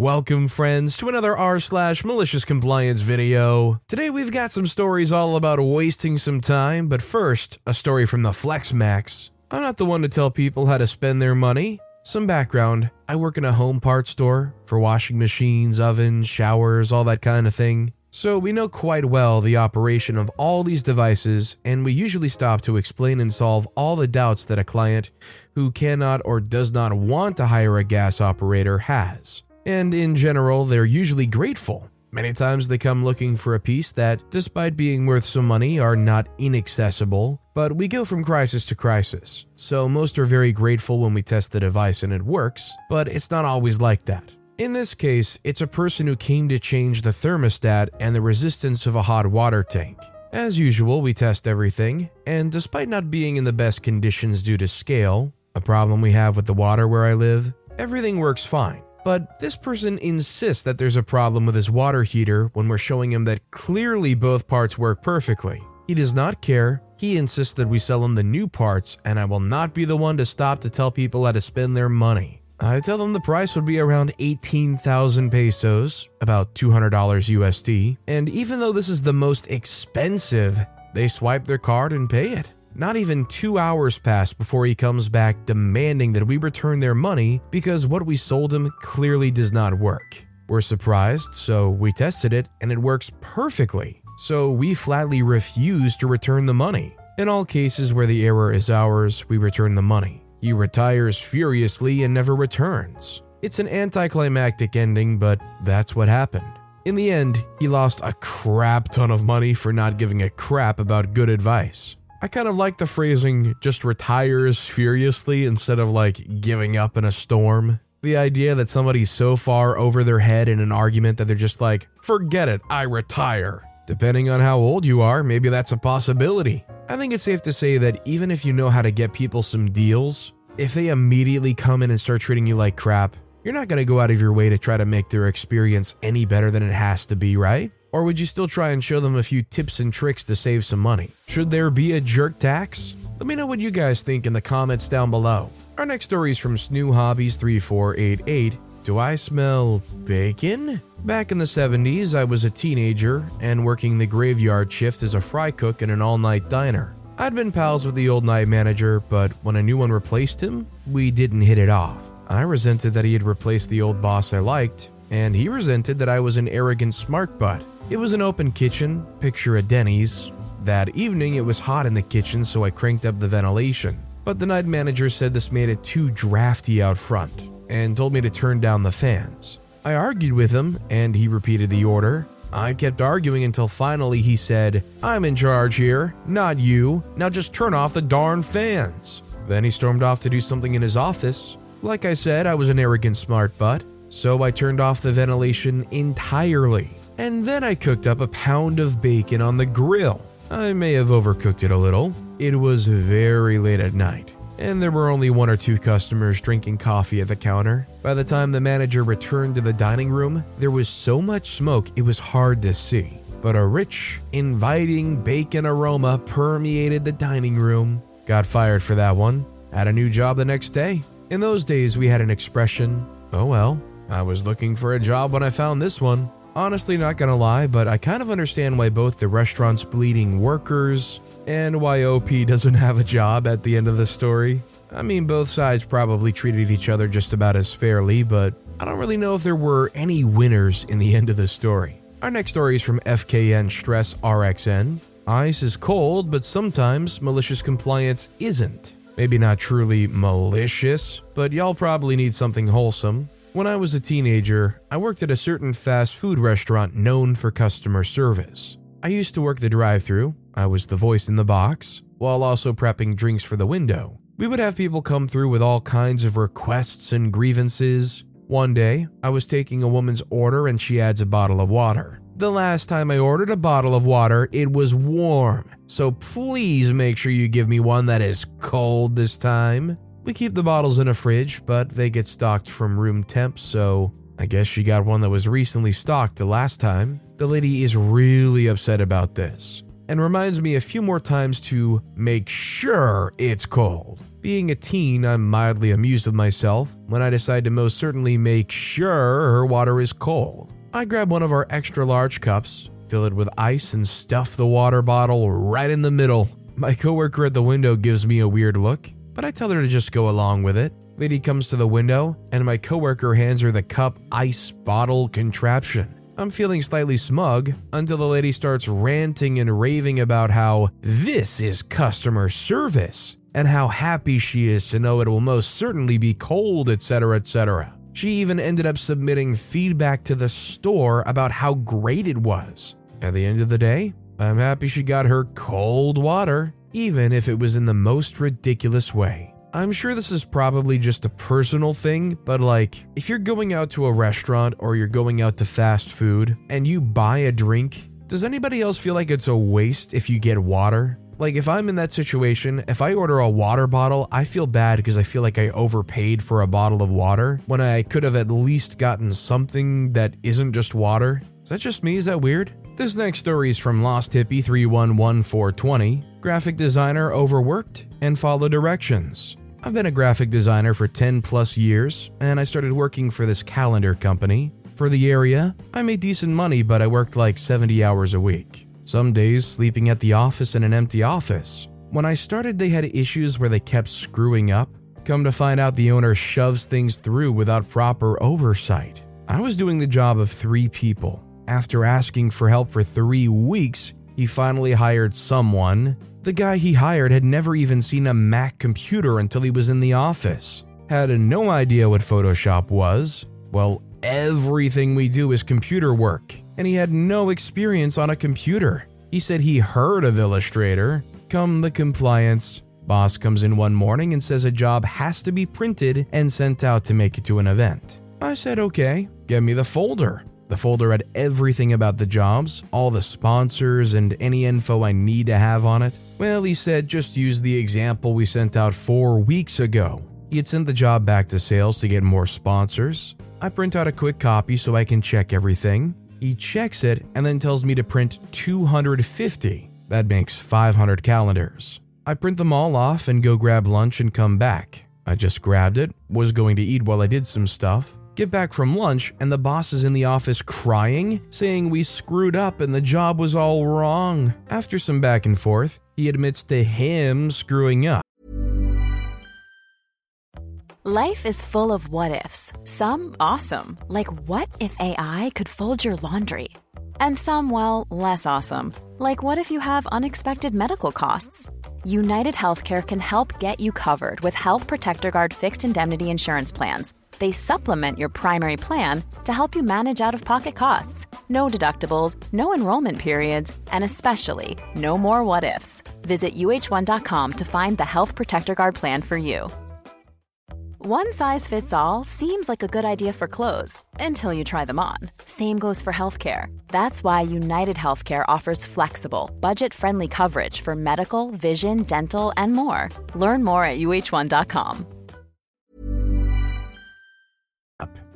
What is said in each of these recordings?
Welcome, friends, to another r slash malicious compliance video. Today we've got some stories all about wasting some time, but first, a story from the Flex Max. I'm not the one to tell people how to spend their money. Some background I work in a home parts store for washing machines, ovens, showers, all that kind of thing. So we know quite well the operation of all these devices, and we usually stop to explain and solve all the doubts that a client who cannot or does not want to hire a gas operator has. And in general, they're usually grateful. Many times they come looking for a piece that, despite being worth some money, are not inaccessible, but we go from crisis to crisis. So most are very grateful when we test the device and it works, but it's not always like that. In this case, it's a person who came to change the thermostat and the resistance of a hot water tank. As usual, we test everything, and despite not being in the best conditions due to scale, a problem we have with the water where I live, everything works fine. But this person insists that there's a problem with his water heater when we're showing him that clearly both parts work perfectly. He does not care. He insists that we sell him the new parts, and I will not be the one to stop to tell people how to spend their money. I tell them the price would be around 18,000 pesos, about $200 USD, and even though this is the most expensive, they swipe their card and pay it. Not even two hours pass before he comes back demanding that we return their money because what we sold him clearly does not work. We're surprised, so we tested it and it works perfectly. So we flatly refuse to return the money. In all cases where the error is ours, we return the money. He retires furiously and never returns. It's an anticlimactic ending, but that's what happened. In the end, he lost a crap ton of money for not giving a crap about good advice. I kind of like the phrasing just retires furiously instead of like giving up in a storm. The idea that somebody's so far over their head in an argument that they're just like, forget it, I retire. Depending on how old you are, maybe that's a possibility. I think it's safe to say that even if you know how to get people some deals, if they immediately come in and start treating you like crap, you're not going to go out of your way to try to make their experience any better than it has to be, right? Or would you still try and show them a few tips and tricks to save some money? Should there be a jerk tax? Let me know what you guys think in the comments down below. Our next story is from Snoo Hobbies 3488. Do I smell bacon? Back in the 70s, I was a teenager and working the graveyard shift as a fry cook in an all night diner. I'd been pals with the old night manager, but when a new one replaced him, we didn't hit it off. I resented that he had replaced the old boss I liked, and he resented that I was an arrogant smart butt. It was an open kitchen, picture a Denny's. That evening, it was hot in the kitchen, so I cranked up the ventilation. But the night manager said this made it too drafty out front and told me to turn down the fans. I argued with him, and he repeated the order. I kept arguing until finally he said, I'm in charge here, not you. Now just turn off the darn fans. Then he stormed off to do something in his office. Like I said, I was an arrogant smart butt, so I turned off the ventilation entirely and then I cooked up a pound of bacon on the grill. I may have overcooked it a little. It was very late at night, and there were only one or two customers drinking coffee at the counter. By the time the manager returned to the dining room, there was so much smoke it was hard to see. But a rich, inviting bacon aroma permeated the dining room. Got fired for that one. Had a new job the next day. In those days, we had an expression oh well, I was looking for a job when I found this one. Honestly, not gonna lie, but I kind of understand why both the restaurant's bleeding workers and why OP doesn't have a job at the end of the story. I mean, both sides probably treated each other just about as fairly, but I don't really know if there were any winners in the end of the story. Our next story is from FKN Stress RXN. Ice is cold, but sometimes malicious compliance isn't. Maybe not truly malicious, but y'all probably need something wholesome. When I was a teenager, I worked at a certain fast food restaurant known for customer service. I used to work the drive through, I was the voice in the box, while also prepping drinks for the window. We would have people come through with all kinds of requests and grievances. One day, I was taking a woman's order and she adds a bottle of water. The last time I ordered a bottle of water, it was warm, so please make sure you give me one that is cold this time. We keep the bottles in a fridge, but they get stocked from room temp, so I guess she got one that was recently stocked the last time. The lady is really upset about this and reminds me a few more times to make sure it's cold. Being a teen, I'm mildly amused with myself when I decide to most certainly make sure her water is cold. I grab one of our extra large cups, fill it with ice, and stuff the water bottle right in the middle. My coworker at the window gives me a weird look, but I tell her to just go along with it. Lady comes to the window, and my coworker hands her the cup ice bottle contraption. I'm feeling slightly smug until the lady starts ranting and raving about how this is customer service and how happy she is to know it will most certainly be cold, etc., etc. She even ended up submitting feedback to the store about how great it was. At the end of the day, I'm happy she got her cold water, even if it was in the most ridiculous way. I'm sure this is probably just a personal thing, but like, if you're going out to a restaurant or you're going out to fast food and you buy a drink, does anybody else feel like it's a waste if you get water? Like, if I'm in that situation, if I order a water bottle, I feel bad because I feel like I overpaid for a bottle of water when I could have at least gotten something that isn't just water. Is that just me? Is that weird? This next story is from Lost Hippie 311420. Graphic designer overworked and follow directions. I've been a graphic designer for 10 plus years, and I started working for this calendar company. For the area, I made decent money, but I worked like 70 hours a week. Some days sleeping at the office in an empty office. When I started, they had issues where they kept screwing up. Come to find out, the owner shoves things through without proper oversight. I was doing the job of three people. After asking for help for three weeks, he finally hired someone the guy he hired had never even seen a Mac computer until he was in the office, had no idea what Photoshop was. Well, everything we do is computer work, and he had no experience on a computer. He said he heard of Illustrator. Come the compliance. Boss comes in one morning and says a job has to be printed and sent out to make it to an event. I said, okay, give me the folder. The folder had everything about the jobs, all the sponsors, and any info I need to have on it. Well, he said just use the example we sent out four weeks ago. He had sent the job back to sales to get more sponsors. I print out a quick copy so I can check everything. He checks it and then tells me to print 250. That makes 500 calendars. I print them all off and go grab lunch and come back. I just grabbed it, was going to eat while I did some stuff, Get back from lunch, and the boss is in the office crying, saying we screwed up and the job was all wrong. After some back and forth, he admits to him screwing up. Life is full of what ifs, some awesome, like what if AI could fold your laundry? And some, well, less awesome, like what if you have unexpected medical costs? United Healthcare can help get you covered with Health Protector Guard fixed indemnity insurance plans they supplement your primary plan to help you manage out of pocket costs. No deductibles, no enrollment periods, and especially no more what ifs. Visit uh1.com to find the Health Protector Guard plan for you. One size fits all seems like a good idea for clothes until you try them on. Same goes for healthcare. That's why United Healthcare offers flexible, budget friendly coverage for medical, vision, dental, and more. Learn more at uh1.com.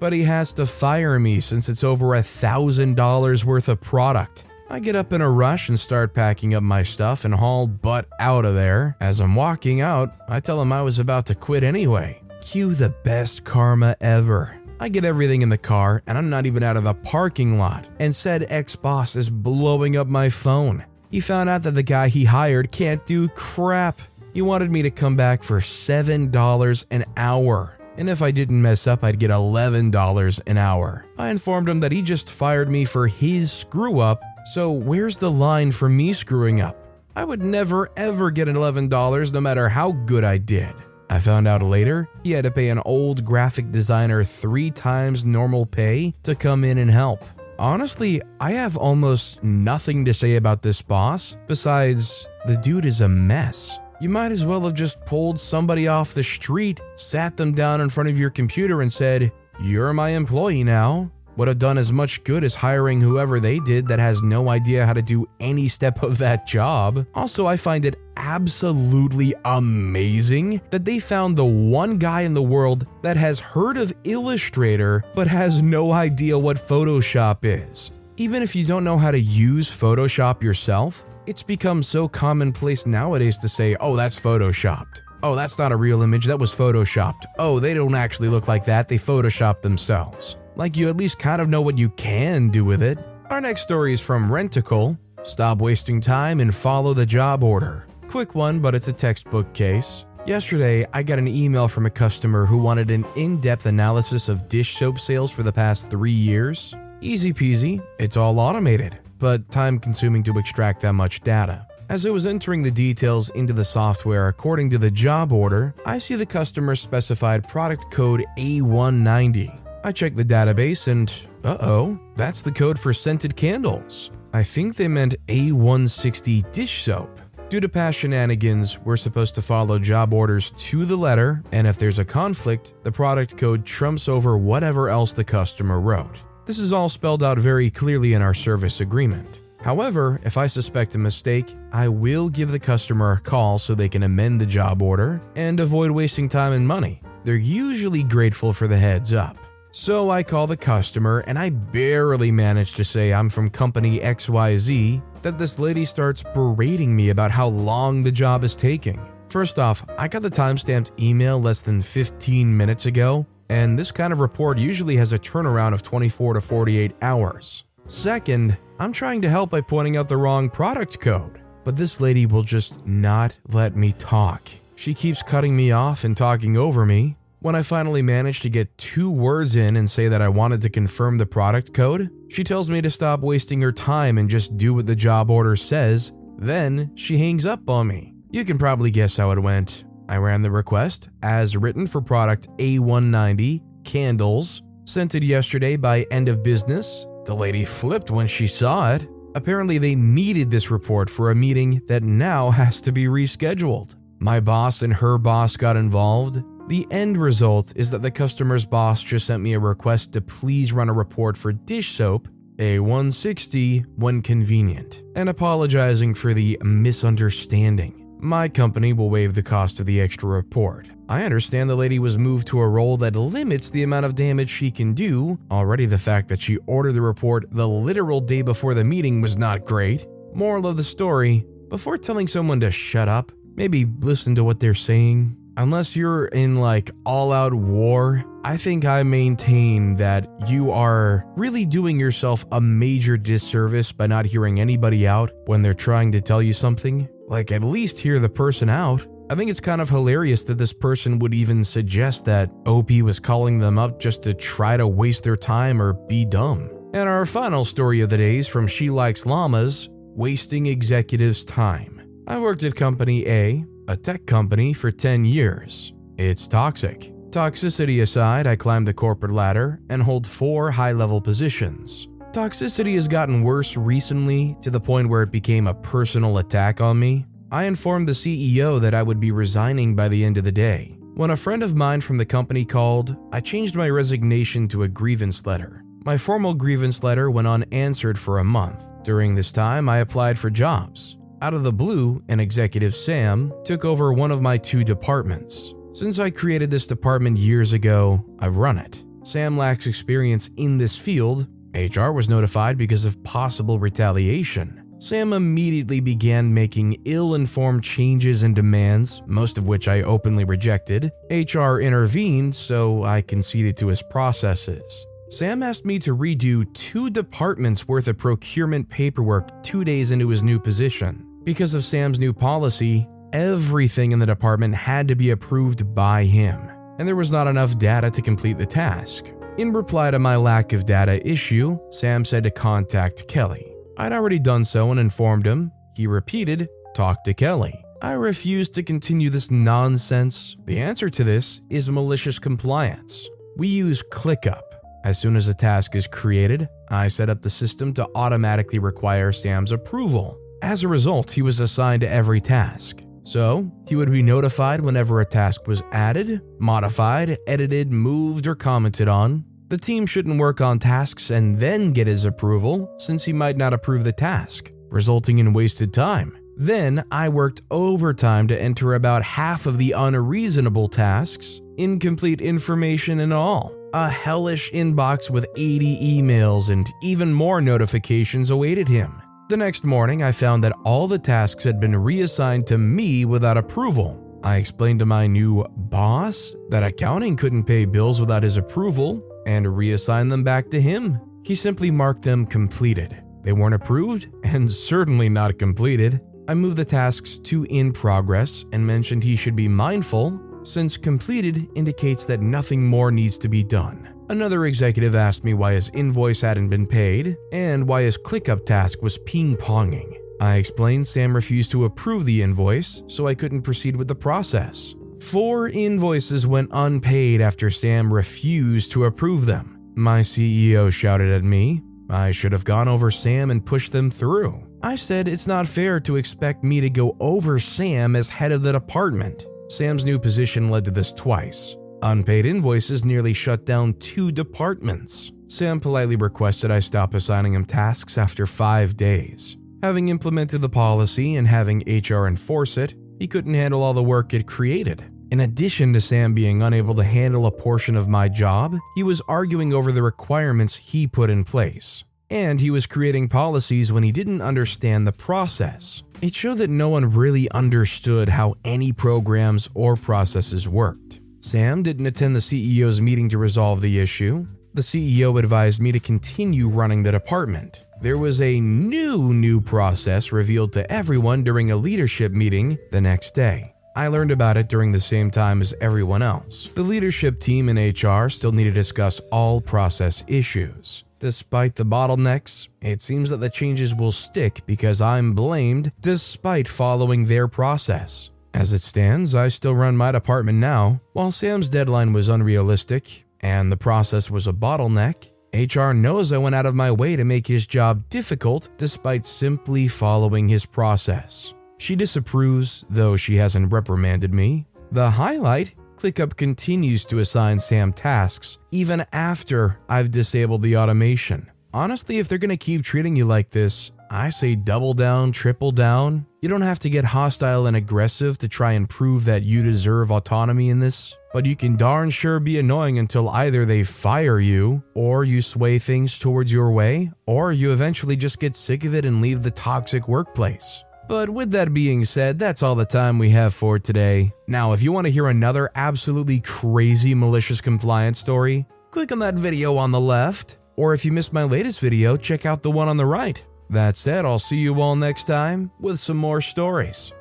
but he has to fire me since it's over a thousand dollars worth of product. I get up in a rush and start packing up my stuff and haul butt out of there. As I'm walking out, I tell him I was about to quit anyway. Cue the best karma ever. I get everything in the car and I'm not even out of the parking lot, and said ex boss is blowing up my phone. He found out that the guy he hired can't do crap. He wanted me to come back for $7 an hour and if I didn't mess up, I'd get $11 an hour. I informed him that he just fired me for his screw up, so where's the line for me screwing up? I would never ever get $11 no matter how good I did. I found out later he had to pay an old graphic designer three times normal pay to come in and help. Honestly, I have almost nothing to say about this boss besides the dude is a mess. You might as well have just pulled somebody off the street, sat them down in front of your computer, and said, You're my employee now. Would have done as much good as hiring whoever they did that has no idea how to do any step of that job. Also, I find it absolutely amazing that they found the one guy in the world that has heard of Illustrator but has no idea what Photoshop is. Even if you don't know how to use Photoshop yourself, it's become so commonplace nowadays to say, oh, that's Photoshopped. Oh, that's not a real image, that was Photoshopped. Oh, they don't actually look like that, they Photoshopped themselves. Like you at least kind of know what you can do with it. Our next story is from Renticle. Stop wasting time and follow the job order. Quick one, but it's a textbook case. Yesterday, I got an email from a customer who wanted an in depth analysis of dish soap sales for the past three years. Easy peasy, it's all automated but time consuming to extract that much data. As I was entering the details into the software according to the job order, I see the customer specified product code A190. I check the database and, uh oh, that's the code for scented candles. I think they meant A160 dish soap. Due to past shenanigans, we're supposed to follow job orders to the letter, and if there's a conflict, the product code trumps over whatever else the customer wrote. This is all spelled out very clearly in our service agreement. However, if I suspect a mistake, I will give the customer a call so they can amend the job order and avoid wasting time and money. They're usually grateful for the heads up. So I call the customer and I barely manage to say I'm from company XYZ that this lady starts berating me about how long the job is taking. First off, I got the timestamped email less than 15 minutes ago, and this kind of report usually has a turnaround of 24 to 48 hours. Second, I'm trying to help by pointing out the wrong product code, but this lady will just not let me talk. She keeps cutting me off and talking over me. When I finally manage to get two words in and say that I wanted to confirm the product code, she tells me to stop wasting her time and just do what the job order says. Then she hangs up on me. You can probably guess how it went. I ran the request as written for product A190 candles, sent it yesterday by end of business. The lady flipped when she saw it. Apparently, they needed this report for a meeting that now has to be rescheduled. My boss and her boss got involved. The end result is that the customer's boss just sent me a request to please run a report for dish soap, A160, when convenient, and apologizing for the misunderstanding. My company will waive the cost of the extra report. I understand the lady was moved to a role that limits the amount of damage she can do. Already, the fact that she ordered the report the literal day before the meeting was not great. Moral of the story before telling someone to shut up, maybe listen to what they're saying. Unless you're in like all out war, I think I maintain that you are really doing yourself a major disservice by not hearing anybody out when they're trying to tell you something. Like, at least hear the person out. I think it's kind of hilarious that this person would even suggest that OP was calling them up just to try to waste their time or be dumb. And our final story of the day is from She Likes Llamas Wasting Executives' Time. I worked at Company A, a tech company, for 10 years. It's toxic. Toxicity aside, I climbed the corporate ladder and hold four high level positions. Toxicity has gotten worse recently to the point where it became a personal attack on me. I informed the CEO that I would be resigning by the end of the day. When a friend of mine from the company called, I changed my resignation to a grievance letter. My formal grievance letter went unanswered for a month. During this time, I applied for jobs. Out of the blue, an executive, Sam, took over one of my two departments. Since I created this department years ago, I've run it. Sam lacks experience in this field, HR was notified because of possible retaliation. Sam immediately began making ill informed changes and demands, most of which I openly rejected. HR intervened, so I conceded to his processes. Sam asked me to redo two departments worth of procurement paperwork two days into his new position. Because of Sam's new policy, everything in the department had to be approved by him, and there was not enough data to complete the task. In reply to my lack of data issue, Sam said to contact Kelly. I'd already done so and informed him. He repeated, Talk to Kelly. I refuse to continue this nonsense. The answer to this is malicious compliance. We use ClickUp. As soon as a task is created, I set up the system to automatically require Sam's approval. As a result, he was assigned to every task. So, he would be notified whenever a task was added, modified, edited, moved, or commented on. The team shouldn't work on tasks and then get his approval, since he might not approve the task, resulting in wasted time. Then I worked overtime to enter about half of the unreasonable tasks, incomplete information and all. A hellish inbox with 80 emails and even more notifications awaited him. The next morning, I found that all the tasks had been reassigned to me without approval. I explained to my new boss that accounting couldn't pay bills without his approval and reassigned them back to him. He simply marked them completed. They weren't approved and certainly not completed. I moved the tasks to in progress and mentioned he should be mindful since completed indicates that nothing more needs to be done. Another executive asked me why his invoice hadn't been paid and why his ClickUp task was ping ponging. I explained Sam refused to approve the invoice, so I couldn't proceed with the process. Four invoices went unpaid after Sam refused to approve them. My CEO shouted at me. I should have gone over Sam and pushed them through. I said it's not fair to expect me to go over Sam as head of the department. Sam's new position led to this twice. Unpaid invoices nearly shut down two departments. Sam politely requested I stop assigning him tasks after five days. Having implemented the policy and having HR enforce it, he couldn't handle all the work it created. In addition to Sam being unable to handle a portion of my job, he was arguing over the requirements he put in place and he was creating policies when he didn't understand the process. It showed that no one really understood how any programs or processes worked. Sam didn't attend the CEO's meeting to resolve the issue. The CEO advised me to continue running the department. There was a new, new process revealed to everyone during a leadership meeting the next day. I learned about it during the same time as everyone else. The leadership team in HR still need to discuss all process issues. Despite the bottlenecks, it seems that the changes will stick because I'm blamed despite following their process. As it stands, I still run my department now. While Sam's deadline was unrealistic and the process was a bottleneck, HR knows I went out of my way to make his job difficult despite simply following his process. She disapproves, though she hasn't reprimanded me. The highlight ClickUp continues to assign Sam tasks even after I've disabled the automation. Honestly, if they're going to keep treating you like this, I say double down, triple down. You don't have to get hostile and aggressive to try and prove that you deserve autonomy in this, but you can darn sure be annoying until either they fire you, or you sway things towards your way, or you eventually just get sick of it and leave the toxic workplace. But with that being said, that's all the time we have for today. Now, if you want to hear another absolutely crazy malicious compliance story, click on that video on the left. Or if you missed my latest video, check out the one on the right. That said, I'll see you all next time with some more stories.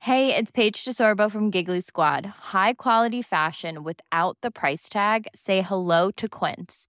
Hey, it's Paige DeSorbo from Giggly Squad. High quality fashion without the price tag? Say hello to Quince.